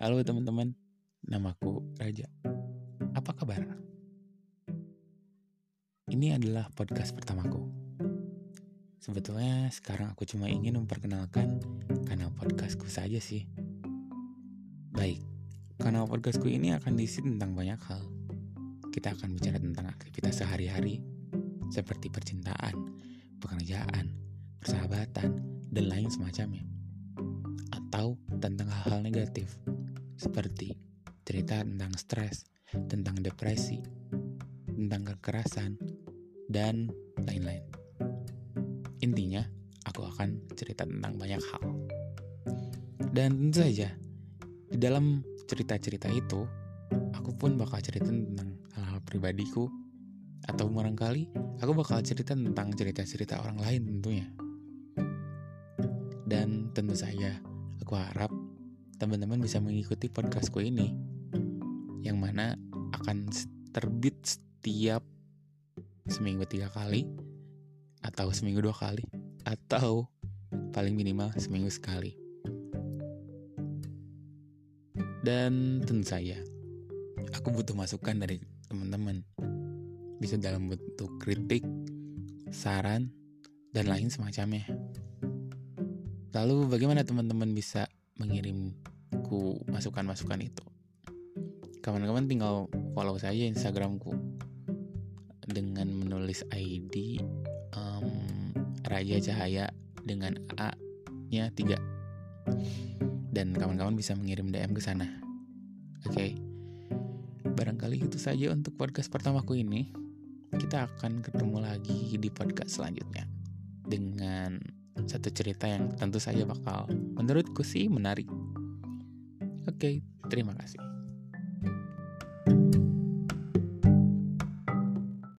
Halo teman-teman, namaku Raja. Apa kabar? Ini adalah podcast pertamaku. Sebetulnya sekarang aku cuma ingin memperkenalkan kanal podcastku saja sih. Baik, kanal podcastku ini akan diisi tentang banyak hal. Kita akan bicara tentang aktivitas sehari-hari, seperti percintaan, pekerjaan, persahabatan, dan lain semacamnya atau tentang hal-hal negatif seperti cerita tentang stres, tentang depresi, tentang kekerasan, dan lain-lain. Intinya, aku akan cerita tentang banyak hal. Dan tentu saja, di dalam cerita-cerita itu, aku pun bakal cerita tentang hal-hal pribadiku, atau barangkali aku bakal cerita tentang cerita-cerita orang lain tentunya. Dan tentu saja, Aku harap teman-teman bisa mengikuti podcastku ini yang mana akan terbit setiap seminggu tiga kali atau seminggu dua kali atau paling minimal seminggu sekali. Dan tentu saja, aku butuh masukan dari teman-teman. Bisa dalam bentuk kritik, saran, dan lain semacamnya. Lalu bagaimana teman-teman bisa mengirimku masukan-masukan itu? Kawan-kawan tinggal follow saja Instagramku dengan menulis ID um, Raja Cahaya dengan A-nya 3 dan kawan-kawan bisa mengirim DM ke sana. Oke. Okay. Barangkali itu saja untuk podcast pertamaku ini. Kita akan ketemu lagi di podcast selanjutnya dengan satu cerita yang tentu saja bakal menurutku sih menarik. Oke, terima kasih.